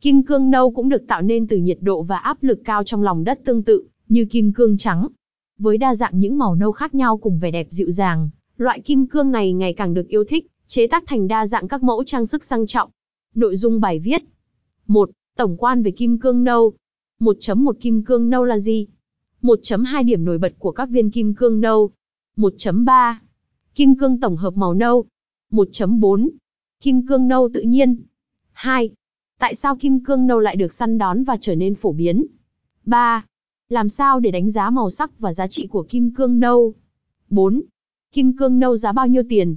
Kim cương nâu cũng được tạo nên từ nhiệt độ và áp lực cao trong lòng đất tương tự, như kim cương trắng. Với đa dạng những màu nâu khác nhau cùng vẻ đẹp dịu dàng, loại kim cương này ngày càng được yêu thích, chế tác thành đa dạng các mẫu trang sức sang trọng. Nội dung bài viết 1. Tổng quan về kim cương nâu 1.1 Kim cương nâu là gì? 1.2 Điểm nổi bật của các viên kim cương nâu 1.3 Kim cương tổng hợp màu nâu 1.4 Kim cương nâu tự nhiên 2. Tại sao kim cương nâu lại được săn đón và trở nên phổ biến? 3. Làm sao để đánh giá màu sắc và giá trị của kim cương nâu? 4. Kim cương nâu giá bao nhiêu tiền?